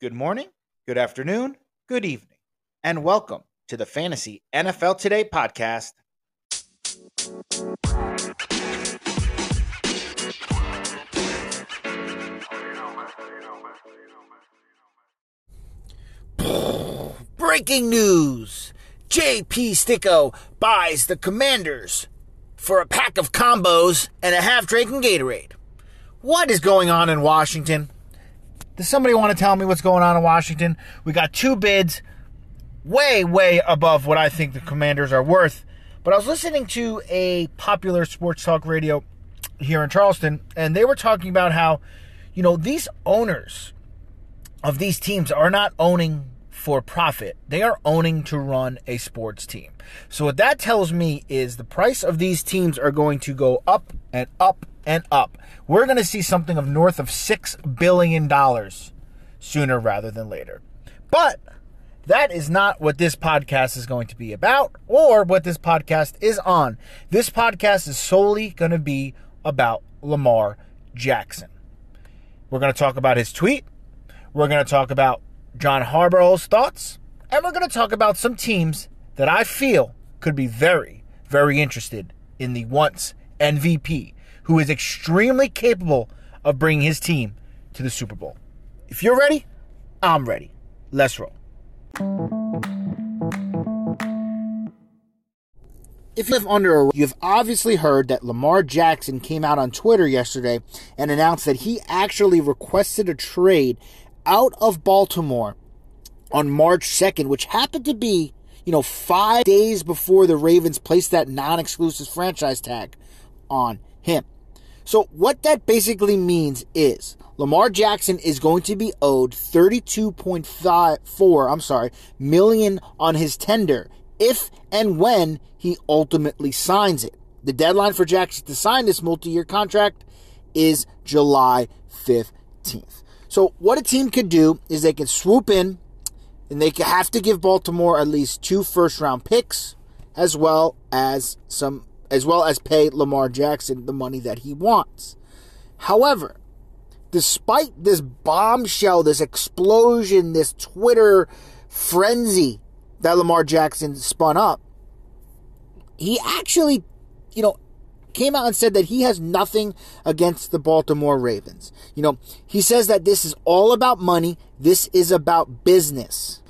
Good morning, good afternoon, good evening, and welcome to the Fantasy NFL Today podcast. Breaking news! JP Sticco buys the Commanders for a pack of combos and a half drink and Gatorade. What is going on in Washington? Does somebody want to tell me what's going on in Washington? We got two bids way, way above what I think the Commanders are worth. But I was listening to a popular sports talk radio here in Charleston, and they were talking about how, you know, these owners of these teams are not owning for profit. They are owning to run a sports team. So what that tells me is the price of these teams are going to go up and up and up. We're going to see something of north of 6 billion dollars sooner rather than later. But that is not what this podcast is going to be about or what this podcast is on. This podcast is solely going to be about Lamar Jackson. We're going to talk about his tweet. We're going to talk about John Harbaugh's thoughts, and we're going to talk about some teams that I feel could be very, very interested in the once MVP, who is extremely capable of bringing his team to the Super Bowl. If you're ready, I'm ready. Let's roll. If you live under a you've obviously heard that Lamar Jackson came out on Twitter yesterday and announced that he actually requested a trade out of Baltimore on March 2nd, which happened to be, you know, five days before the Ravens placed that non exclusive franchise tag on him. So, what that basically means is Lamar Jackson is going to be owed 32.54, I'm sorry, million on his tender if and when he ultimately signs it. The deadline for Jackson to sign this multi year contract is July 15th. So what a team could do is they can swoop in and they have to give Baltimore at least two first round picks as well as some as well as pay Lamar Jackson the money that he wants. However, despite this bombshell, this explosion, this Twitter frenzy that Lamar Jackson spun up, he actually, you know, came out and said that he has nothing against the Baltimore Ravens. You know, he says that this is all about money, this is about business.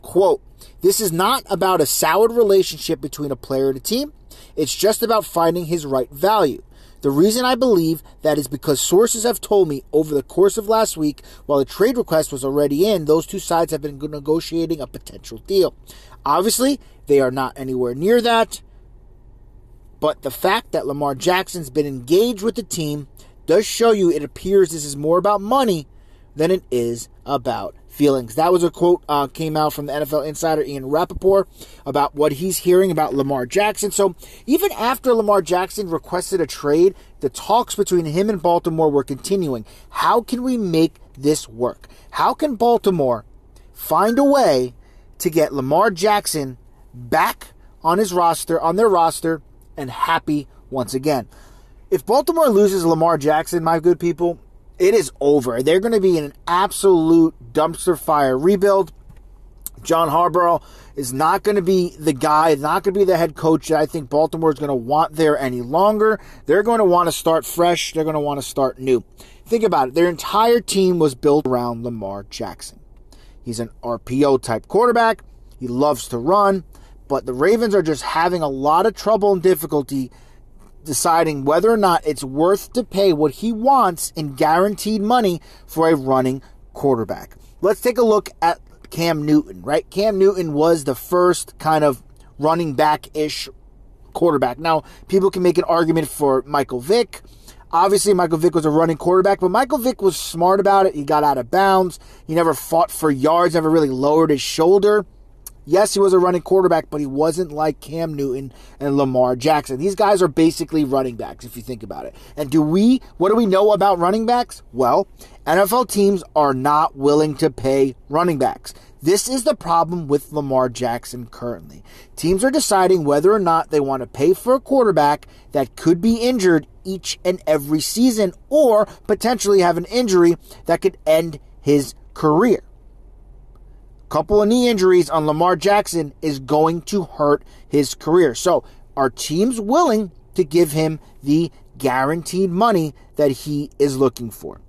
Quote, this is not about a soured relationship between a player and a team. It's just about finding his right value. The reason I believe that is because sources have told me over the course of last week, while the trade request was already in, those two sides have been negotiating a potential deal. Obviously, they are not anywhere near that. But the fact that Lamar Jackson's been engaged with the team does show you it appears this is more about money than it is about feelings. That was a quote uh, came out from the NFL insider Ian Rapoport about what he's hearing about Lamar Jackson. So even after Lamar Jackson requested a trade, the talks between him and Baltimore were continuing. How can we make this work? How can Baltimore find a way to get Lamar Jackson back on his roster, on their roster, and happy once again. If Baltimore loses Lamar Jackson, my good people, it is over. They're going to be in an absolute dumpster fire rebuild. John Harbaugh is not going to be the guy, not going to be the head coach that I think Baltimore is going to want there any longer. They're going to want to start fresh. They're going to want to start new. Think about it. Their entire team was built around Lamar Jackson. He's an RPO type quarterback. He loves to run but the Ravens are just having a lot of trouble and difficulty deciding whether or not it's worth to pay what he wants in guaranteed money for a running quarterback. Let's take a look at Cam Newton, right? Cam Newton was the first kind of running back ish quarterback. Now, people can make an argument for Michael Vick. Obviously, Michael Vick was a running quarterback, but Michael Vick was smart about it. He got out of bounds. He never fought for yards, never really lowered his shoulder. Yes, he was a running quarterback, but he wasn't like Cam Newton and Lamar Jackson. These guys are basically running backs, if you think about it. And do we, what do we know about running backs? Well, NFL teams are not willing to pay running backs. This is the problem with Lamar Jackson currently. Teams are deciding whether or not they want to pay for a quarterback that could be injured each and every season or potentially have an injury that could end his career. Couple of knee injuries on Lamar Jackson is going to hurt his career. So, are teams willing to give him the guaranteed money that he is looking for?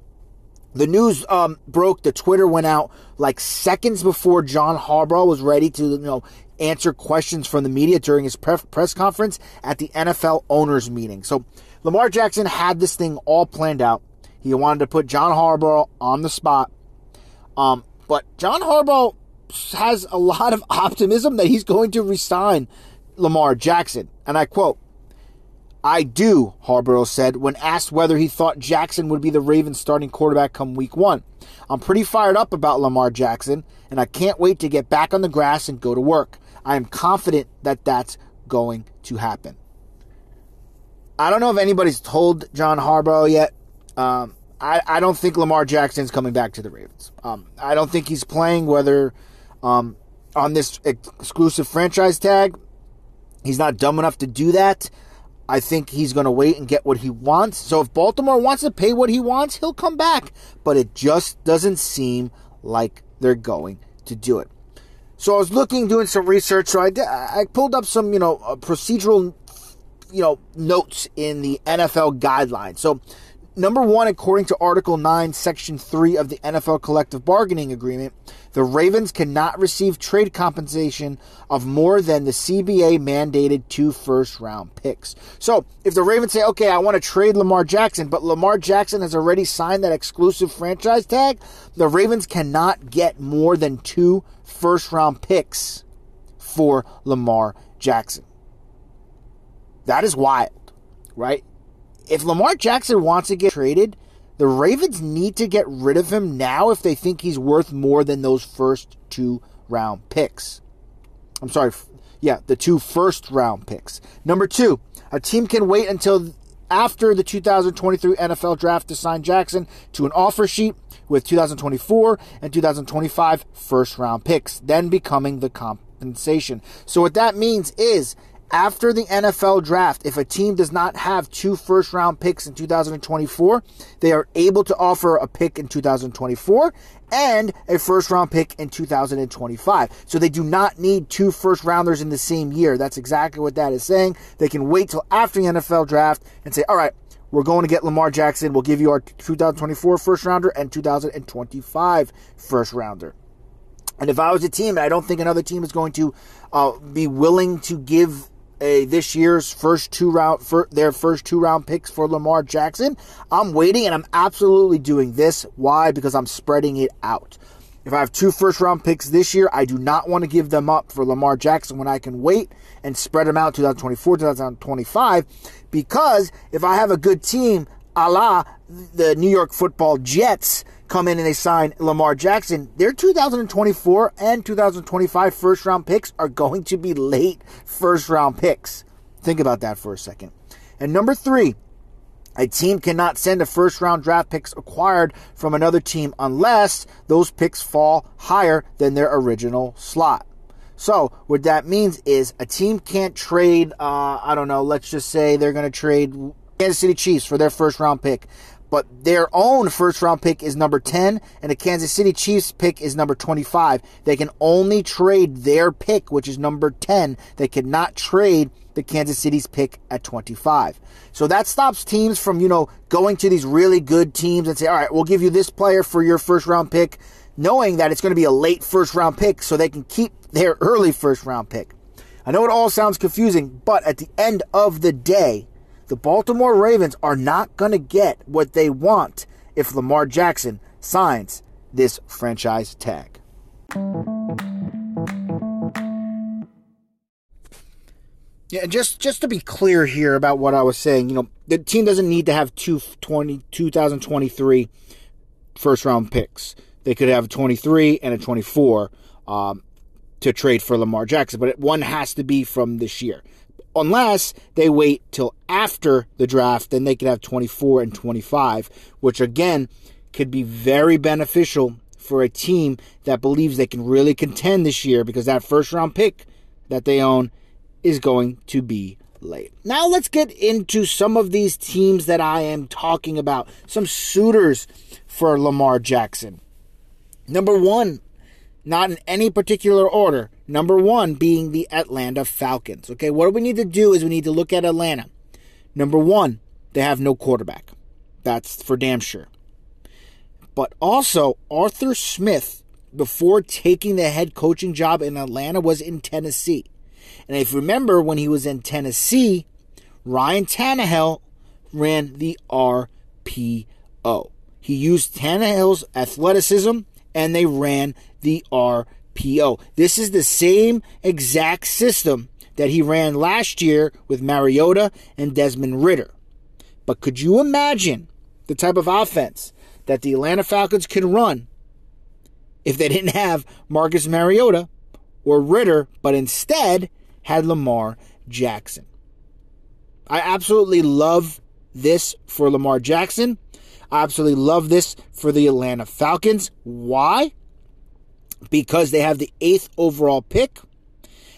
The news um, broke. The Twitter went out like seconds before John Harbaugh was ready to, you know, answer questions from the media during his press conference at the NFL owners meeting. So Lamar Jackson had this thing all planned out. He wanted to put John Harbaugh on the spot. Um, but John Harbaugh has a lot of optimism that he's going to resign Lamar Jackson. And I quote, I do, Harbaugh said when asked whether he thought Jackson would be the Ravens starting quarterback come week one. I'm pretty fired up about Lamar Jackson, and I can't wait to get back on the grass and go to work. I am confident that that's going to happen. I don't know if anybody's told John Harbaugh yet. Um, I, I don't think Lamar Jackson's coming back to the Ravens. Um, I don't think he's playing whether um, on this exclusive franchise tag. He's not dumb enough to do that. I think he's going to wait and get what he wants. So if Baltimore wants to pay what he wants, he'll come back. But it just doesn't seem like they're going to do it. So I was looking, doing some research. So I, I pulled up some, you know, uh, procedural, you know, notes in the NFL guidelines. So number one, according to Article 9, Section 3 of the NFL Collective Bargaining Agreement, the Ravens cannot receive trade compensation of more than the CBA mandated two first round picks. So if the Ravens say, okay, I want to trade Lamar Jackson, but Lamar Jackson has already signed that exclusive franchise tag, the Ravens cannot get more than two first round picks for Lamar Jackson. That is wild, right? If Lamar Jackson wants to get traded, the Ravens need to get rid of him now if they think he's worth more than those first two round picks. I'm sorry, yeah, the two first round picks. Number two, a team can wait until after the 2023 NFL draft to sign Jackson to an offer sheet with 2024 and 2025 first round picks, then becoming the compensation. So, what that means is after the NFL draft, if a team does not have two first round picks in 2024, they are able to offer a pick in 2024 and a first round pick in 2025. So they do not need two first rounders in the same year. That's exactly what that is saying. They can wait till after the NFL draft and say, all right, we're going to get Lamar Jackson. We'll give you our 2024 first rounder and 2025 first rounder. And if I was a team, and I don't think another team is going to uh, be willing to give a this year's first two round for their first two round picks for Lamar Jackson. I'm waiting and I'm absolutely doing this. Why? Because I'm spreading it out. If I have two first round picks this year, I do not want to give them up for Lamar Jackson when I can wait and spread them out 2024, 2025. Because if I have a good team, a la the New York football Jets, come in and they sign Lamar Jackson, their 2024 and 2025 first round picks are going to be late first round picks. Think about that for a second. And number three, a team cannot send a first round draft picks acquired from another team unless those picks fall higher than their original slot. So, what that means is a team can't trade, uh, I don't know, let's just say they're going to trade Kansas City Chiefs for their first round pick but their own first round pick is number 10 and the Kansas City Chiefs pick is number 25. They can only trade their pick, which is number 10. They cannot trade the Kansas City's pick at 25. So that stops teams from, you know, going to these really good teams and say, all right, we'll give you this player for your first round pick, knowing that it's going to be a late first round pick so they can keep their early first round pick. I know it all sounds confusing, but at the end of the day, the Baltimore Ravens are not going to get what they want if Lamar Jackson signs this franchise tag. Yeah, just just to be clear here about what I was saying, you know, the team doesn't need to have two 20, 2023 first round picks. They could have a 23 and a 24 um, to trade for Lamar Jackson, but it, one has to be from this year unless they wait till after the draft, then they could have 24 and 25, which again could be very beneficial for a team that believes they can really contend this year because that first round pick that they own is going to be late. Now let's get into some of these teams that I am talking about, some suitors for Lamar Jackson. Number one, not in any particular order. Number one being the Atlanta Falcons. Okay, what we need to do is we need to look at Atlanta. Number one, they have no quarterback. That's for damn sure. But also, Arthur Smith, before taking the head coaching job in Atlanta, was in Tennessee. And if you remember, when he was in Tennessee, Ryan Tannehill ran the RPO. He used Tannehill's athleticism and they ran the RPO. This is the same exact system that he ran last year with Mariota and Desmond Ridder. But could you imagine the type of offense that the Atlanta Falcons could run if they didn't have Marcus Mariota or Ridder, but instead had Lamar Jackson? I absolutely love this for Lamar Jackson. I absolutely love this for the Atlanta Falcons. Why? Because they have the eighth overall pick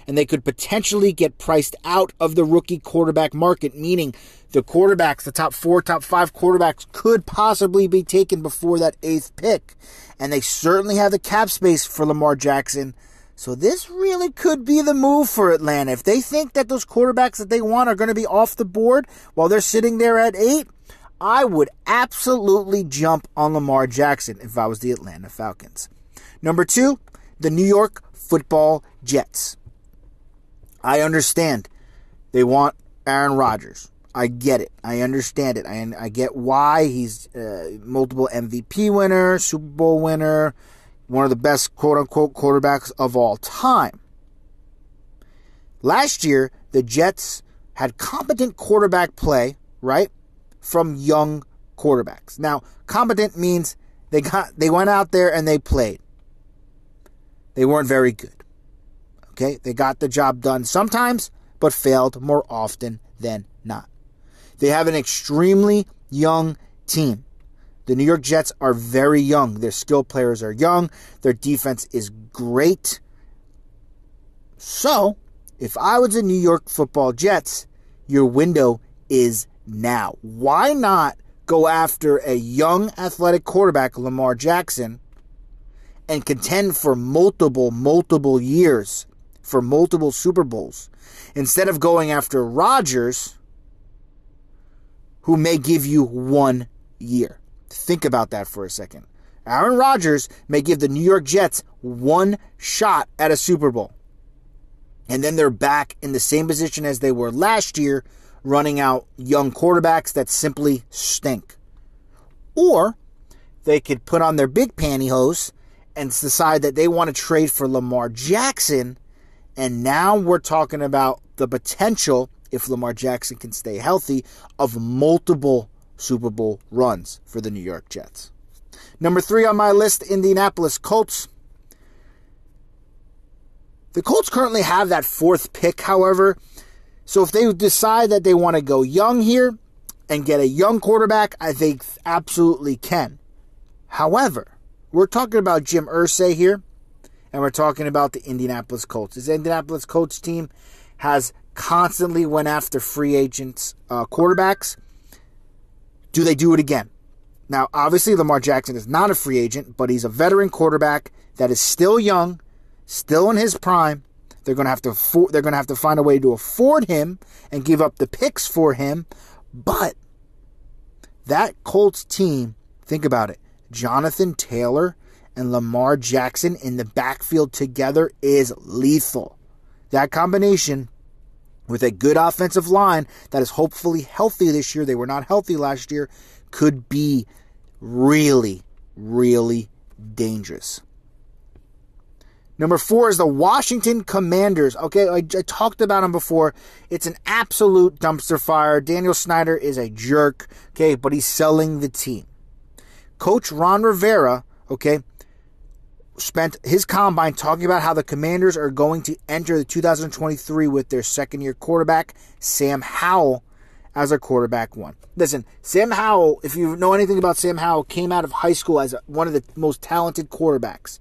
and they could potentially get priced out of the rookie quarterback market, meaning the quarterbacks, the top four, top five quarterbacks could possibly be taken before that eighth pick. And they certainly have the cap space for Lamar Jackson. So this really could be the move for Atlanta. If they think that those quarterbacks that they want are going to be off the board while they're sitting there at eight, I would absolutely jump on Lamar Jackson if I was the Atlanta Falcons. Number two, the New York football Jets. I understand they want Aaron Rodgers. I get it. I understand it. I, I get why he's uh, multiple MVP winner, Super Bowl winner, one of the best quote unquote quarterbacks of all time. Last year, the Jets had competent quarterback play, right? From young quarterbacks. Now, competent means they got they went out there and they played. They weren't very good. Okay, they got the job done sometimes, but failed more often than not. They have an extremely young team. The New York Jets are very young. Their skill players are young. Their defense is great. So, if I was a New York football Jets, your window is now. Why not go after a young athletic quarterback, Lamar Jackson, and contend for multiple, multiple years for multiple Super Bowls instead of going after Rodgers, who may give you one year. Think about that for a second. Aaron Rodgers may give the New York Jets one shot at a Super Bowl. And then they're back in the same position as they were last year, running out young quarterbacks that simply stink. Or they could put on their big pantyhose and decide that they want to trade for Lamar Jackson and now we're talking about the potential, if Lamar Jackson can stay healthy, of multiple Super Bowl runs for the New York Jets. Number three on my list Indianapolis Colts. The Colts currently have that fourth pick, however. So if they decide that they want to go young here and get a young quarterback, I think absolutely can. However, we're talking about Jim Irsay here and we're talking about the Indianapolis Colts. This Indianapolis Colts team has constantly went after free agents, uh, quarterbacks. Do they do it again? Now, obviously, Lamar Jackson is not a free agent, but he's a veteran quarterback that is still young, still in his prime. They're going to have to they're going to have to find a way to afford him and give up the picks for him. But that Colts team, think about it. Jonathan Taylor and Lamar Jackson in the backfield together is lethal. That combination with a good offensive line that is hopefully healthy this year, they were not healthy last year, could be really, really dangerous. Number four is the Washington Commanders. Okay, I, I, talked about them before. It's an absolute dumpster fire. Daniel Snyder is a jerk, okay, but he's selling the team. Coach Ron Rivera, okay, spent his combine talking about how the Commanders are going to enter the 2023 with their second year quarterback, Sam Howell, as a quarterback one. Listen, Sam Howell, if you know anything about Sam Howell, came out of high school as one of the most talented quarterbacks.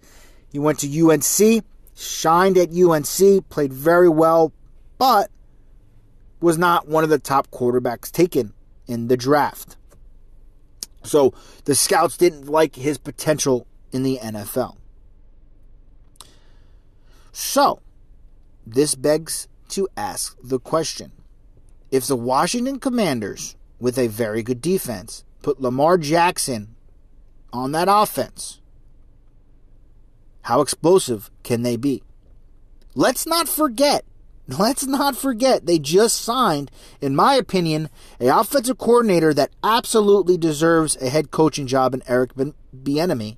He went to UNC, shined at UNC, played very well, but was not one of the top quarterbacks taken in the draft. So the scouts didn't like his potential in the NFL. So, this begs to ask the question if the Washington Commanders, with a very good defense, put Lamar Jackson on that offense, how explosive can they be? Let's not forget, let's not forget, they just signed, in my opinion, a offensive coordinator that absolutely deserves a head coaching job in Eric Bieniemy.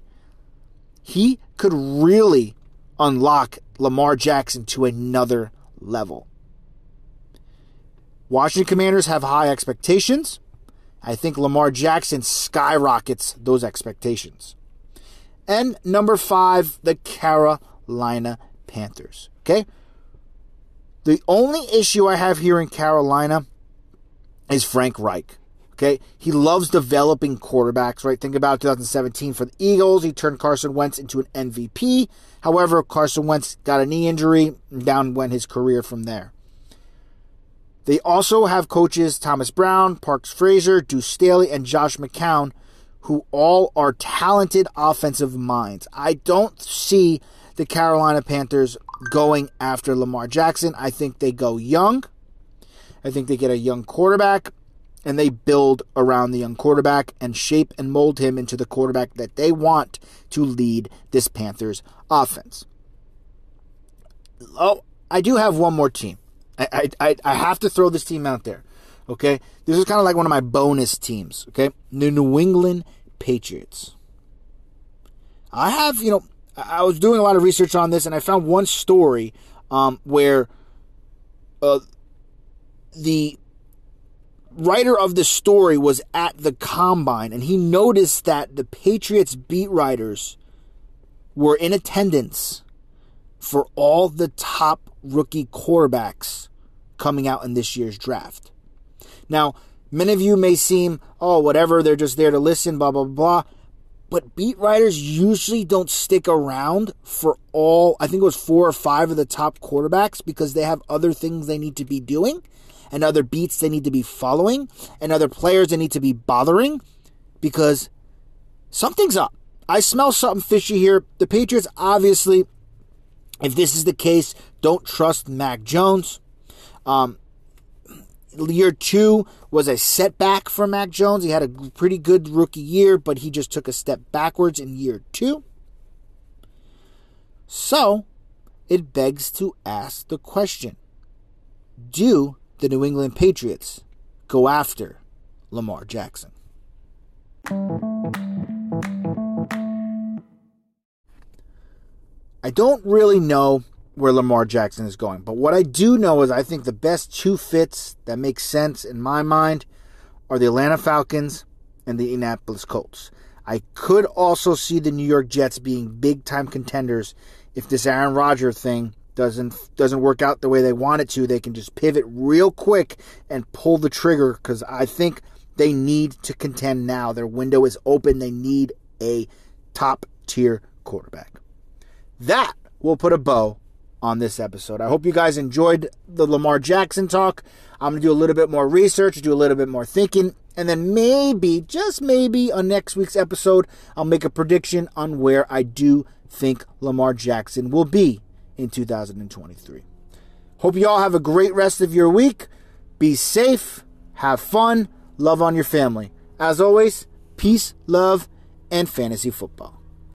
He could really unlock Lamar Jackson to another level. Washington Commanders have high expectations. I think Lamar Jackson skyrockets those expectations. And number five, the Carolina Panthers. Okay? The only issue I have here in Carolina is Frank Reich. Okay? He loves developing quarterbacks, right? Think about 2017 for the Eagles. He turned Carson Wentz into an MVP. However, Carson Wentz got a knee injury, and down went his career from there. They also have coaches Thomas Brown, Parks Frazier, Deuce Staley, and Josh McCown, who all are talented offensive minds. I don't see the Carolina Panthers going after Lamar Jackson. I think they go young. I think they get a young quarterback and they build around the young quarterback and shape and mold him into the quarterback that they want to lead this Panthers offense. Oh, I do have one more team. I, I, I have to throw this team out there. Okay? This is kind of like one of my bonus teams. Okay? The New England Patriots. I have, you know, I was doing a lot of research on this and I found one story um, where uh, the writer of the story was at the combine and he noticed that the Patriots beat writers were in attendance for all the top rookie quarterbacks coming out in this year's draft. Now, many of you may seem, oh, whatever, they're just there to listen, blah, blah, blah. But beat writers usually don't stick around for all, I think it was four or five of the top quarterbacks because they have other things they need to be doing and other beats they need to be following and other players they need to be bothering because something's up. I smell something fishy here. The Patriots obviously if this is the case, don't trust Mac Jones. Um, year two was a setback for Mac Jones. He had a pretty good rookie year, but he just took a step backwards in year two. So, it begs to ask the question Do the New England Patriots go after Lamar Jackson? I don't really know where Lamar Jackson is going, but what I do know is I think the best two fits that make sense in my mind are the Atlanta Falcons and the Indianapolis Colts. I could also see the New York Jets being big time contenders if this Aaron Rodgers thing doesn't doesn't work out the way they want it to. They can just pivot real quick and pull the trigger because I think they need to contend now. Their window is open. They need a top tier quarterback that will put a bow on this episode. I hope you guys enjoyed the Lamar Jackson talk. I'm going to do a little bit more research, do a little bit more thinking, and then maybe, just maybe, on next week's episode, I'll make a prediction on where I do think Lamar Jackson will be in 2023. Hope you all have a great rest of your week. Be safe, have fun, love on your family. As always, peace, love, and fantasy football.